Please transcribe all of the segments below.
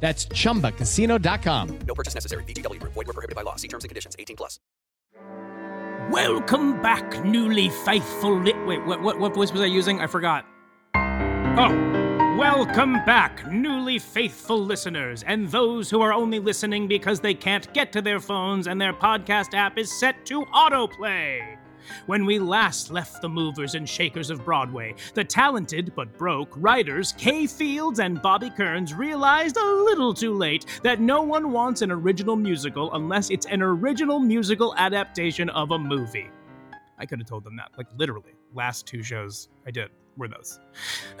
That's chumbacasino.com. No purchase necessary. VGW. Void were prohibited by law. See terms and conditions. 18 plus. Welcome back, newly faithful. Li- Wait, what, what what voice was I using? I forgot. Oh, welcome back, newly faithful listeners, and those who are only listening because they can't get to their phones and their podcast app is set to autoplay. When we last left the movers and shakers of Broadway, the talented but broke writers Kay Fields and Bobby Kearns realized a little too late that no one wants an original musical unless it's an original musical adaptation of a movie. I could have told them that, like literally. Last two shows I did were those.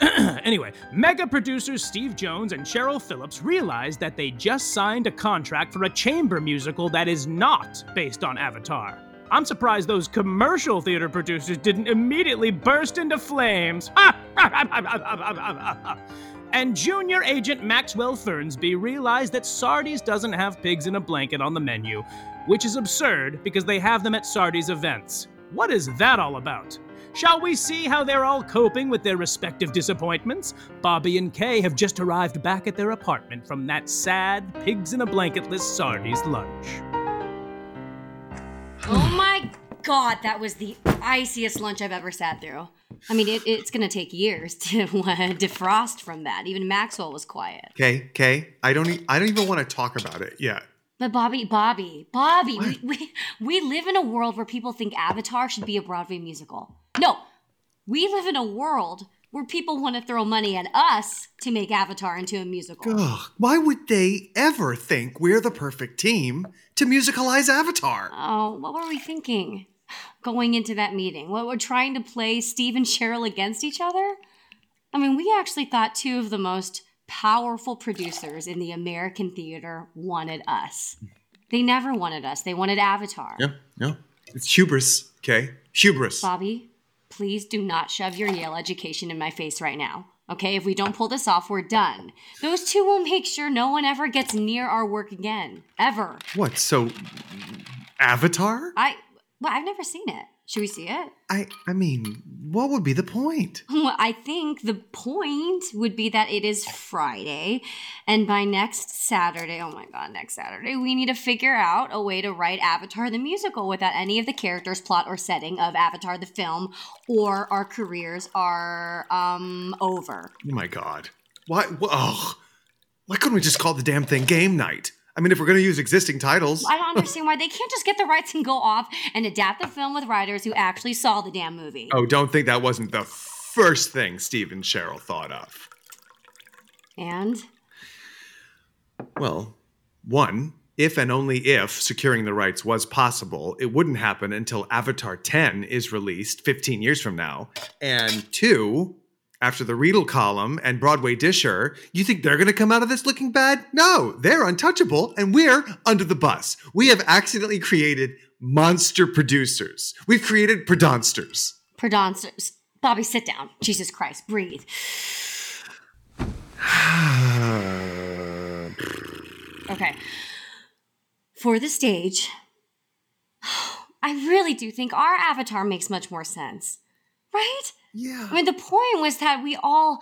anyway, mega producers Steve Jones and Cheryl Phillips realized that they just signed a contract for a chamber musical that is not based on Avatar. I'm surprised those commercial theater producers didn't immediately burst into flames. and junior agent Maxwell Fernsby realized that Sardi's doesn't have pigs in a blanket on the menu, which is absurd because they have them at Sardi's events. What is that all about? Shall we see how they're all coping with their respective disappointments? Bobby and Kay have just arrived back at their apartment from that sad, pigs in a blanketless Sardi's lunch. Oh my god, that was the iciest lunch I've ever sat through. I mean, it, it's going to take years to uh, defrost from that. Even Maxwell was quiet. Okay, okay. I don't. E- I don't even want to talk about it yet. But Bobby, Bobby, Bobby, we, we, we live in a world where people think Avatar should be a Broadway musical. No, we live in a world where people want to throw money at us to make Avatar into a musical. Ugh, why would they ever think we're the perfect team to musicalize Avatar? Oh, what were we thinking going into that meeting? What we're trying to play Steve and Cheryl against each other? I mean, we actually thought two of the most powerful producers in the American theater wanted us. They never wanted us. They wanted Avatar. Yeah, yeah. It's hubris. Okay, hubris. Bobby, please do not shove your Yale education in my face right now. Okay, if we don't pull this off, we're done. Those two will make sure no one ever gets near our work again. Ever. What? So, Avatar? I well, I've never seen it. Should we see it? I. I mean, what would be the point? Well, I think the point would be that it is Friday, and by next Saturday, oh my god, next Saturday, we need to figure out a way to write Avatar the musical without any of the characters, plot, or setting of Avatar the film, or our careers are um over. Oh my god. Why? wh- Ugh. Why couldn't we just call the damn thing Game Night? I mean, if we're gonna use existing titles. I don't understand why they can't just get the rights and go off and adapt the film with writers who actually saw the damn movie. Oh, don't think that wasn't the first thing Steve and Cheryl thought of. And Well, one, if and only if securing the rights was possible, it wouldn't happen until Avatar 10 is released 15 years from now. And two, after the Riedel column and Broadway Disher, you think they're going to come out of this looking bad? No, they're untouchable and we're under the bus. We have accidentally created monster producers. We've created predonsters. Predonsters. Bobby, sit down. Jesus Christ, breathe. Okay. For the stage, I really do think our avatar makes much more sense. Right? Yeah. I mean, the point was that we all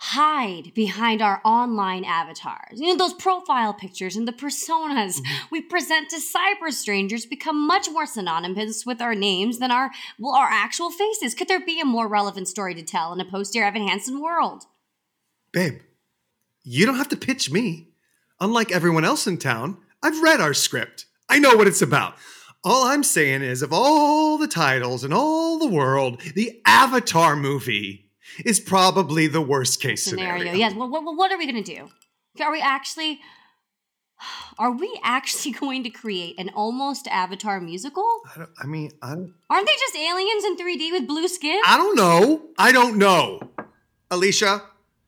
hide behind our online avatars. You know, those profile pictures and the personas mm-hmm. we present to cyber strangers become much more synonymous with our names than our well, our actual faces. Could there be a more relevant story to tell in a post-Dear Evan Hansen world? Babe, you don't have to pitch me. Unlike everyone else in town, I've read our script. I know what it's about. All I'm saying is, of all the titles in all the world, the Avatar movie is probably the worst case Scenario. scenario. Yes. What, what, what are we going to do? Are we actually. Are we actually going to create an almost Avatar musical? I, don't, I mean, I don't, Aren't they just aliens in 3D with blue skin? I don't know. I don't know. Alexis,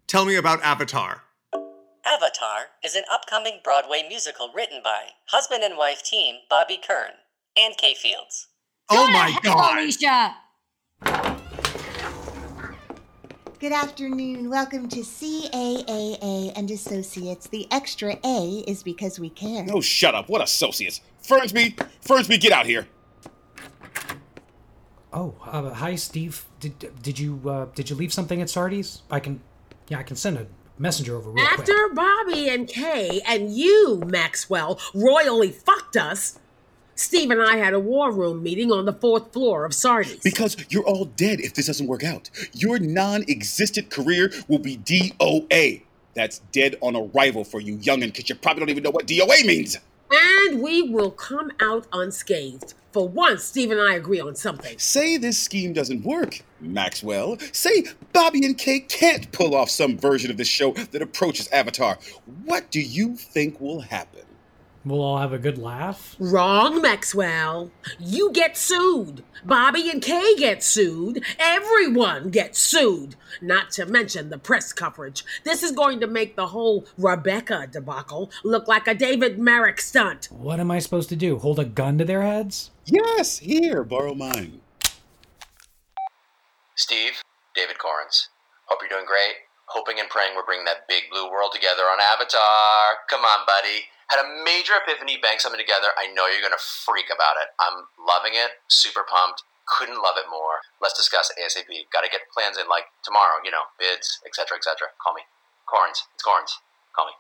tell me about Avatar. Avatar is an upcoming Broadway musical written by husband and wife team Bobby Kern and Kay Fields. Oh Go my hell, god. Alexis! Good afternoon. Welcome to CAAA and Associates. The extra A is because we care. Oh, shut up. What associates? Fernsby, Fernsby, get out here. Oh, uh, hi, Steve. Did did you uh, did you leave something at Sardi's? I can, yeah, I can send a messenger over real quick. After Bobby and Kay and you, Maxwell, royally fucked us, Steve and I had a war room meeting on the fourth floor of Sardi's. Because you're all dead if this doesn't work out. Your non existent career will be DOA. That's dead on arrival for you youngin' because you probably don't even know what DOA means. and we will come out unscathed. For once, Steve and I agree on something. Say this scheme doesn't work, Maxwell. Say Bobby and Kay can't pull off some version of the show that approaches Avatar. What do you think will happen? We'll all have a good laugh. Wrong, Maxwell. You get sued. Bobby and Kay get sued. Everyone gets sued. Not to mention the press coverage. This is going to make the whole Rebecca debacle look like a David Merrick stunt. What am I supposed to do? Hold a gun to their heads? Yes, here, borrow mine. Steve, David Korins. Hope you're doing great. Hoping and praying we're bringing that big blue world together on Avatar. Come on, buddy. Had a major epiphany, bang something together. I know you're gonna freak about it. I'm loving it. Super pumped. Couldn't love it more. Let's discuss ASAP. Got to get plans in like tomorrow. You know, bids, etc., etc. Call me. Korins. It's Korins. Call me.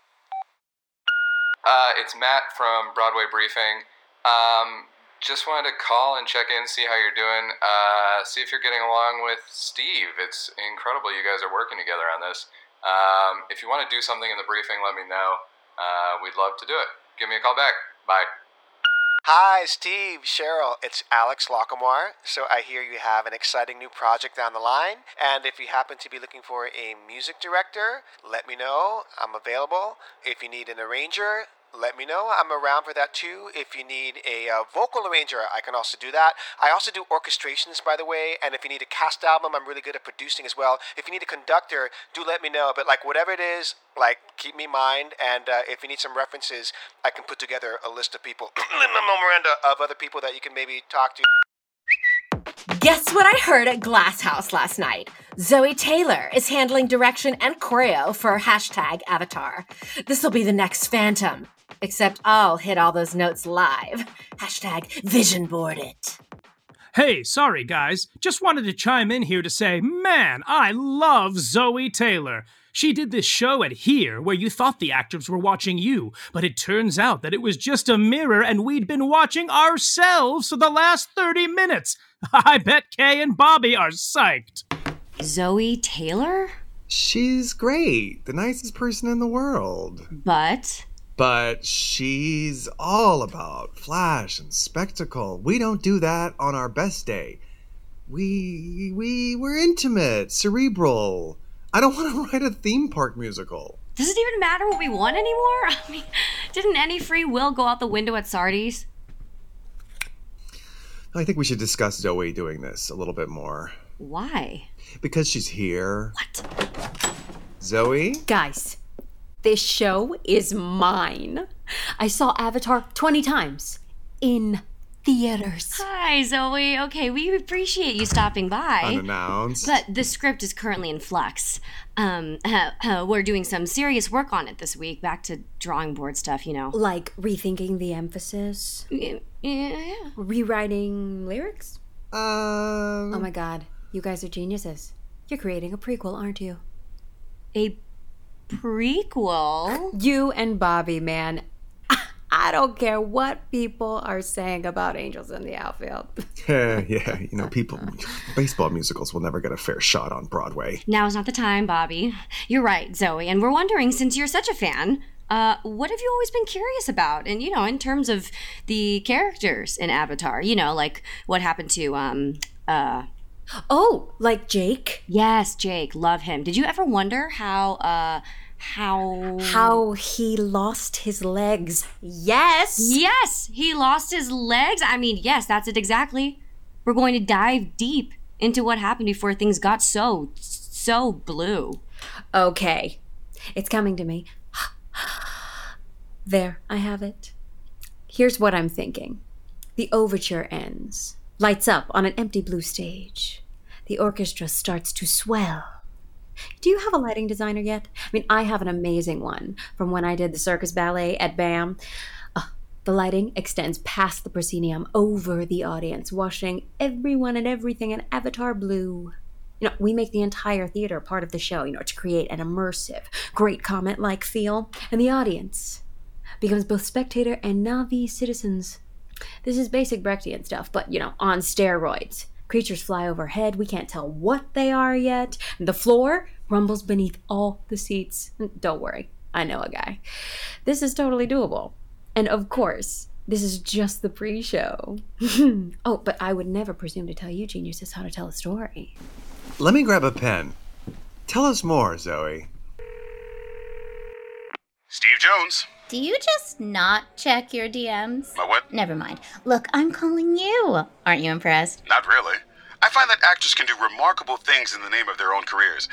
Uh, it's Matt from Broadway Briefing. Um, just wanted to call and check in, see how you're doing. Uh, see if you're getting along with Steve. It's incredible you guys are working together on this. Um, if you want to do something in the briefing, let me know. Uh, we'd love to do it. Give me a call back. Bye. Hi, Steve, Cheryl. It's Alex Lacamoire. So I hear you have an exciting new project down the line. And if you happen to be looking for a music director, let me know. I'm available. If you need an arranger, let me know. I'm around for that too. If you need a uh, vocal arranger, I can also do that. I also do orchestrations, by the way. And if you need a cast album, I'm really good at producing as well. If you need a conductor, do let me know. But like whatever it is, like keep me in mind. And uh, if you need some references, I can put together a list of people, a memoranda of other people that you can maybe talk to. Guess what I heard at Glass House last night? Zoey Taylor is handling direction and choreo for hashtag Avatar. This'll be the next Phantom. Except I'll hit all those notes live. Hashtag vision board it. Hey, sorry guys. Just wanted to chime in here to say, man, I love Zoey Taylor. She did this show at Here where you thought the actors were watching you, but it turns out that it was just a mirror and we'd been watching ourselves for the last 30 minutes. I bet Kay and Bobby are psyched. Zoey Taylor? She's great, the nicest person in the world. But But she's all about flash and spectacle. We don't do that on our best day. We we we're intimate, cerebral. I don't want to write a theme park musical. does it even matter what we want anymore? I mean, didn't any free will go out the window at Sardi's? I think we should discuss Zoey doing this a little bit more. Why? Because she's here. What? Zoey? Guys, this show is mine. I saw Avatar 20 times in theaters. Hi, Zoey. Okay, we appreciate you stopping by. Unannounced. But the script is currently in flux. Um, uh, uh, we're doing some serious work on it this week. Back to drawing board stuff, you know. Like rethinking the emphasis, Yeah. yeah. rewriting lyrics. Um. Oh my god, you guys are geniuses. You're creating a prequel, aren't you? A prequel? You and Bobby, man. I don't care what people are saying about Angels in the Outfield. Yeah, yeah. You know, people, baseball musicals will never get a fair shot on Broadway. Now is not the time, Bobby. You're right, Zoey. And we're wondering, since you're such a fan, uh, what have you always been curious about? And you know, in terms of the characters in Avatar, you know, like what happened to um uh Oh, like Jake? Yes, Jake. Love him. Did you ever wonder how uh how How he lost his legs. Yes. Yes, he lost his legs. I mean, yes, that's it exactly. We're going to dive deep into what happened before things got so so blue. Okay. It's coming to me. There, I have it. Here's what I'm thinking the overture ends, lights up on an empty blue stage. The orchestra starts to swell. Do you have a lighting designer yet? I mean, I have an amazing one from when I did the circus ballet at BAM. The lighting extends past the proscenium over the audience, washing everyone and everything in avatar blue. You know, we make the entire theater part of the show, you know, to create an immersive, Great Comet like feel. And the audience becomes both spectator and Na'vi citizens. This is basic Brechtian stuff, but, you know, on steroids. Creatures fly overhead, we can't tell what they are yet. The floor rumbles beneath all the seats. Don't worry, I know a guy. This is totally doable. And of course, this is just the pre show. oh, but I would never presume to tell you geniuses how to tell a story. Let me grab a pen. Tell us more, Zoey. Steve Jones. Do you just not check your DMs? My what? Never mind. Look, I'm calling you. Aren't you impressed? Not really. I find that actors can do remarkable things in the name of their own careers.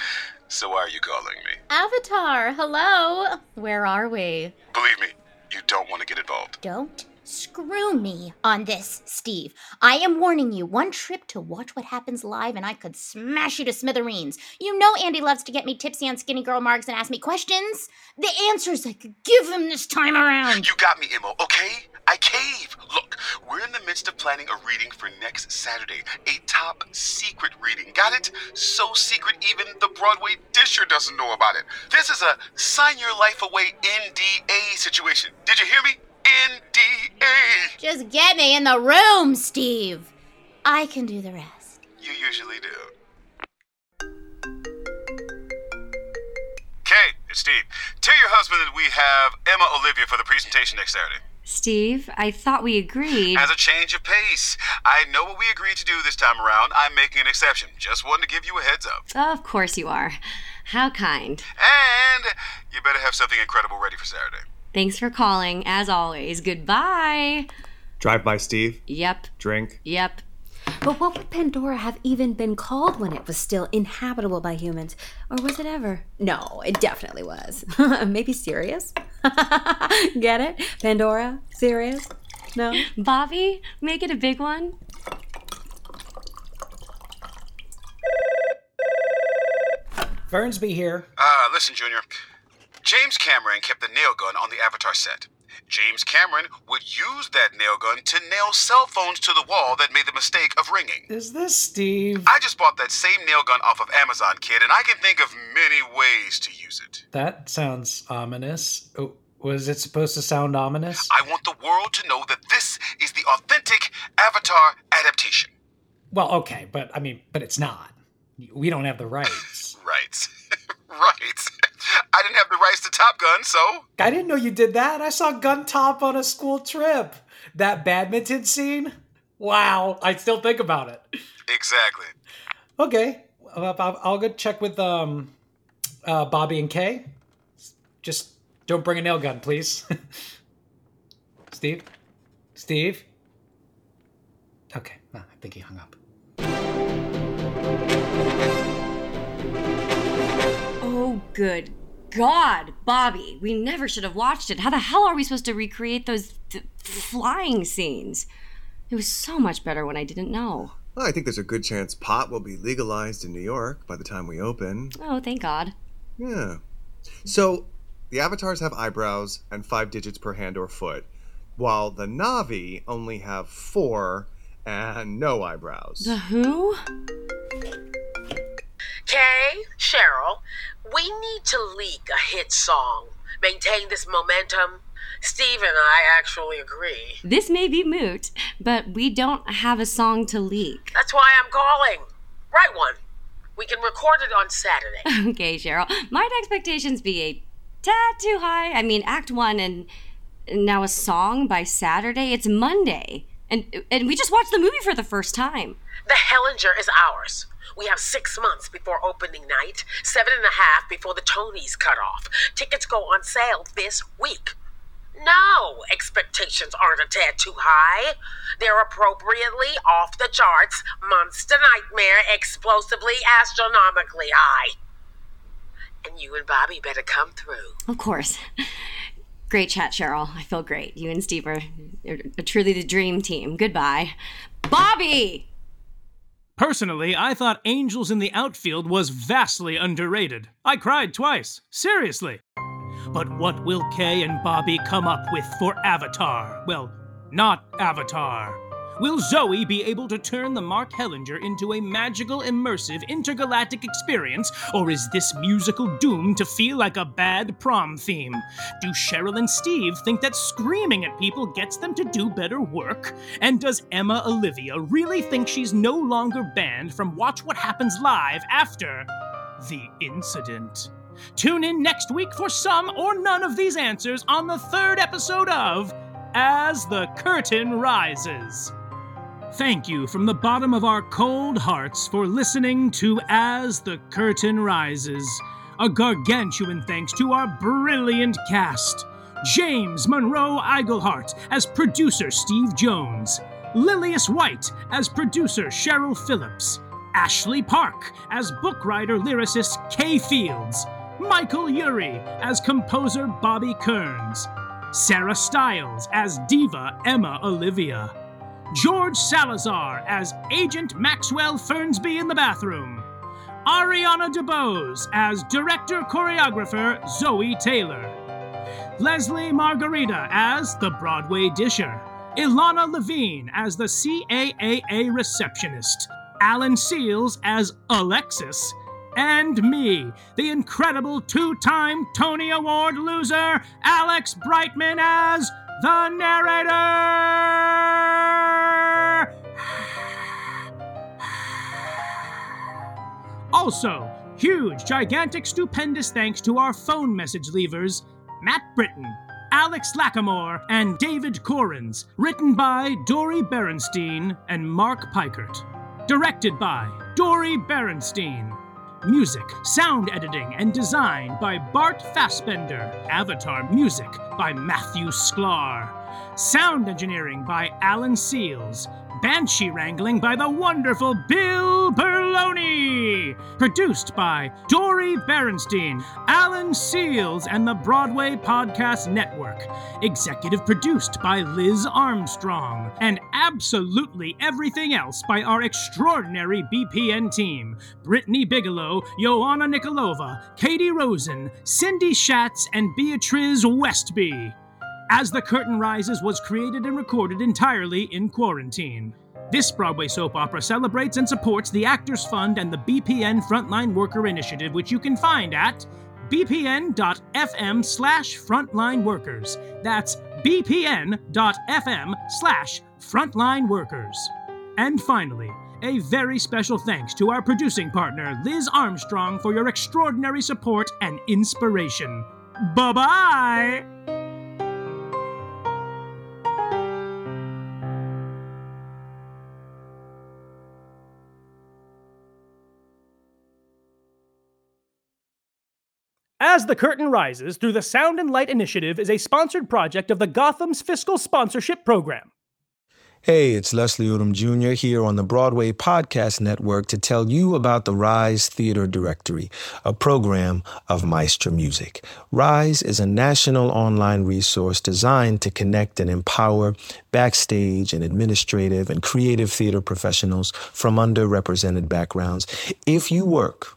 So why are you calling me? Avatar, hello. Where are we? Believe me, you don't want to get involved. Don't screw me on this, Steve. I am warning you. One trip to watch what happens live, and I could smash you to smithereens. You know Andy loves to get me tipsy on skinny girl marks and ask me questions. The answers I could give him this time around. You got me, Emma, okay? I cave. Look, we're in the midst of planning a reading for next Saturday. A top secret reading. Got it? So secret even the Broadway Disher doesn't know about it. This is a sign your life away NDA situation. Did you hear me? NDA. Just get me in the room, Steve. I can do the rest. You usually do. Kay, it's Steve. Tell your husband that we have Emma Olivia for the presentation next Saturday. Steve, I thought we agreed. As a change of pace, I know what we agreed to do this time around. I'm making an exception. Just wanted to give you a heads up. Of course you are. How kind. And you better have something incredible ready for Saturday. Thanks for calling. As always, goodbye. Drive by Steve. Yep. Drink. Yep. But what would Pandora have even been called when it was still inhabitable by humans? Or was it ever? No, it definitely was. Maybe Sirius? Get it? Pandora? Sirius? No? Bobby, make it a big one. Fernsby here. Uh, listen, Junior. James Cameron kept the nail gun on the Avatar set. James Cameron would use that nail gun to nail cell phones to the wall that made the mistake of ringing. Is this Steve? I just bought that same nail gun off of Amazon, kid, and I can think of many ways to use it. That sounds ominous. Oh, was it supposed to sound ominous? I want the world to know that this is the authentic Avatar adaptation. Well, okay, but I mean, but it's not. We don't have the rights. rights. right. I didn't have the rights to Top Gun, so. I didn't know you did that. I saw Gun Top on a school trip. That badminton scene? Wow, I still think about it. Exactly. Okay, I'll, I'll- I'll go check with um, uh, Bobby and Kay. Just don't bring a nail gun, please. Steve? Steve? Okay, I think he hung up. Oh, good God, Bobby. We never should have watched it. How the hell are we supposed to recreate those th- flying scenes? It was so much better when I didn't know. Well, I think there's a good chance pot will be legalized in New York by the time we open. Oh, thank God. Yeah. So, the avatars have eyebrows and five digits per hand or foot, while the Na'vi only have four and no eyebrows. The who? Kay, Cheryl, we need to leak a hit song. Maintain this momentum. Steve and I actually agree. This may be moot, but we don't have a song to leak. That's why I'm calling. Write one. We can record it on Saturday. Okay, Cheryl. Might expectations be a tad too high. I mean, Act One and now a song by Saturday. It's Monday, and and we just watched the movie for the first time. The Hellinger is ours. We have six months before opening night, seven and a half before the Tonys cut off. Tickets go on sale this week. No, expectations aren't a tad too high. They're appropriately off the charts, monster nightmare, explosively, astronomically high. And you and Bobby better come through. Of course. Great chat, Cheryl. I feel great. You and Steve are, are truly the dream team. Goodbye. Bobby! Personally, I thought Angels in the Outfield was vastly underrated. I cried twice. Seriously. But what will Kay and Bobby come up with for Avatar? Well, not Avatar. Will Zoey be able to turn the Mark Hellinger into a magical, immersive, intergalactic experience, or is this musical doomed to feel like a bad prom theme? Do Cheryl and Steve think that screaming at people gets them to do better work? And does Emma Olivia really think she's no longer banned from Watch What Happens Live after the incident? Tune in next week for some or none of these answers on the third episode of As the Curtain Rises. Thank you from the bottom of our cold hearts for listening to As the Curtain Rises. A gargantuan thanks to our brilliant cast. James Monroe Iglehart as producer Steve Jones, Lillias White as producer Cheryl Phillips, Ashley Park as book writer lyricist Kay Fields, Michael Urie as composer Bobby Kearns, Sarah Stiles as diva Emma Olivia. George Salazar as Agent Maxwell Fernsby in the bathroom. Ariana DeBose as director choreographer Zoey Taylor. Lesli Margherita as the Broadway Disher. Ilana Levine as the CAAA receptionist. Alan Seals as Alexis. And me, the incredible two time Tony Award loser, Alex Brightman as the narrator! Also, huge, gigantic, stupendous thanks to our phone message leavers Matt Britton, Alex Lacamoire, and David Korins, written by Dori Berinstein and Mark Pikert. Directed by Dori Berinstein. Music, sound editing, and design by Bart Fassbender. Avatar music by Matthew Sklar. Sound engineering by Alan Seals. Banshee wrangling by the wonderful Bill Berloni. Produced by Dori Berinstein, Alan Seals, and the Broadway Podcast Network. Executive produced by Liz Armstrong. And absolutely everything else by our extraordinary BPN team Brittany Bigelow, Joanna Nikolova, Katie Rosen, Cindy Schatz, and Beatriz Westby. As the Curtain Rises was created and recorded entirely in quarantine. This Broadway soap opera celebrates and supports the Actors Fund and the BPN Frontline Worker Initiative, which you can find at bpn.fm slash frontline workers. That's bpn.fm slash frontline workers. And finally, a very special thanks to our producing partner, Liz Armstrong, for your extraordinary support and inspiration. Bye bye! As the Curtain Rises through the Sound and Light Initiative is a sponsored project of the Gotham's Fiscal Sponsorship Program. Hey, it's Leslie Odom Jr. here on the Broadway Podcast Network to tell you about the Rise Theater Directory, a program of Maestra Music. Rise is a national online resource designed to connect and empower backstage and administrative and creative theater professionals from underrepresented backgrounds. If you work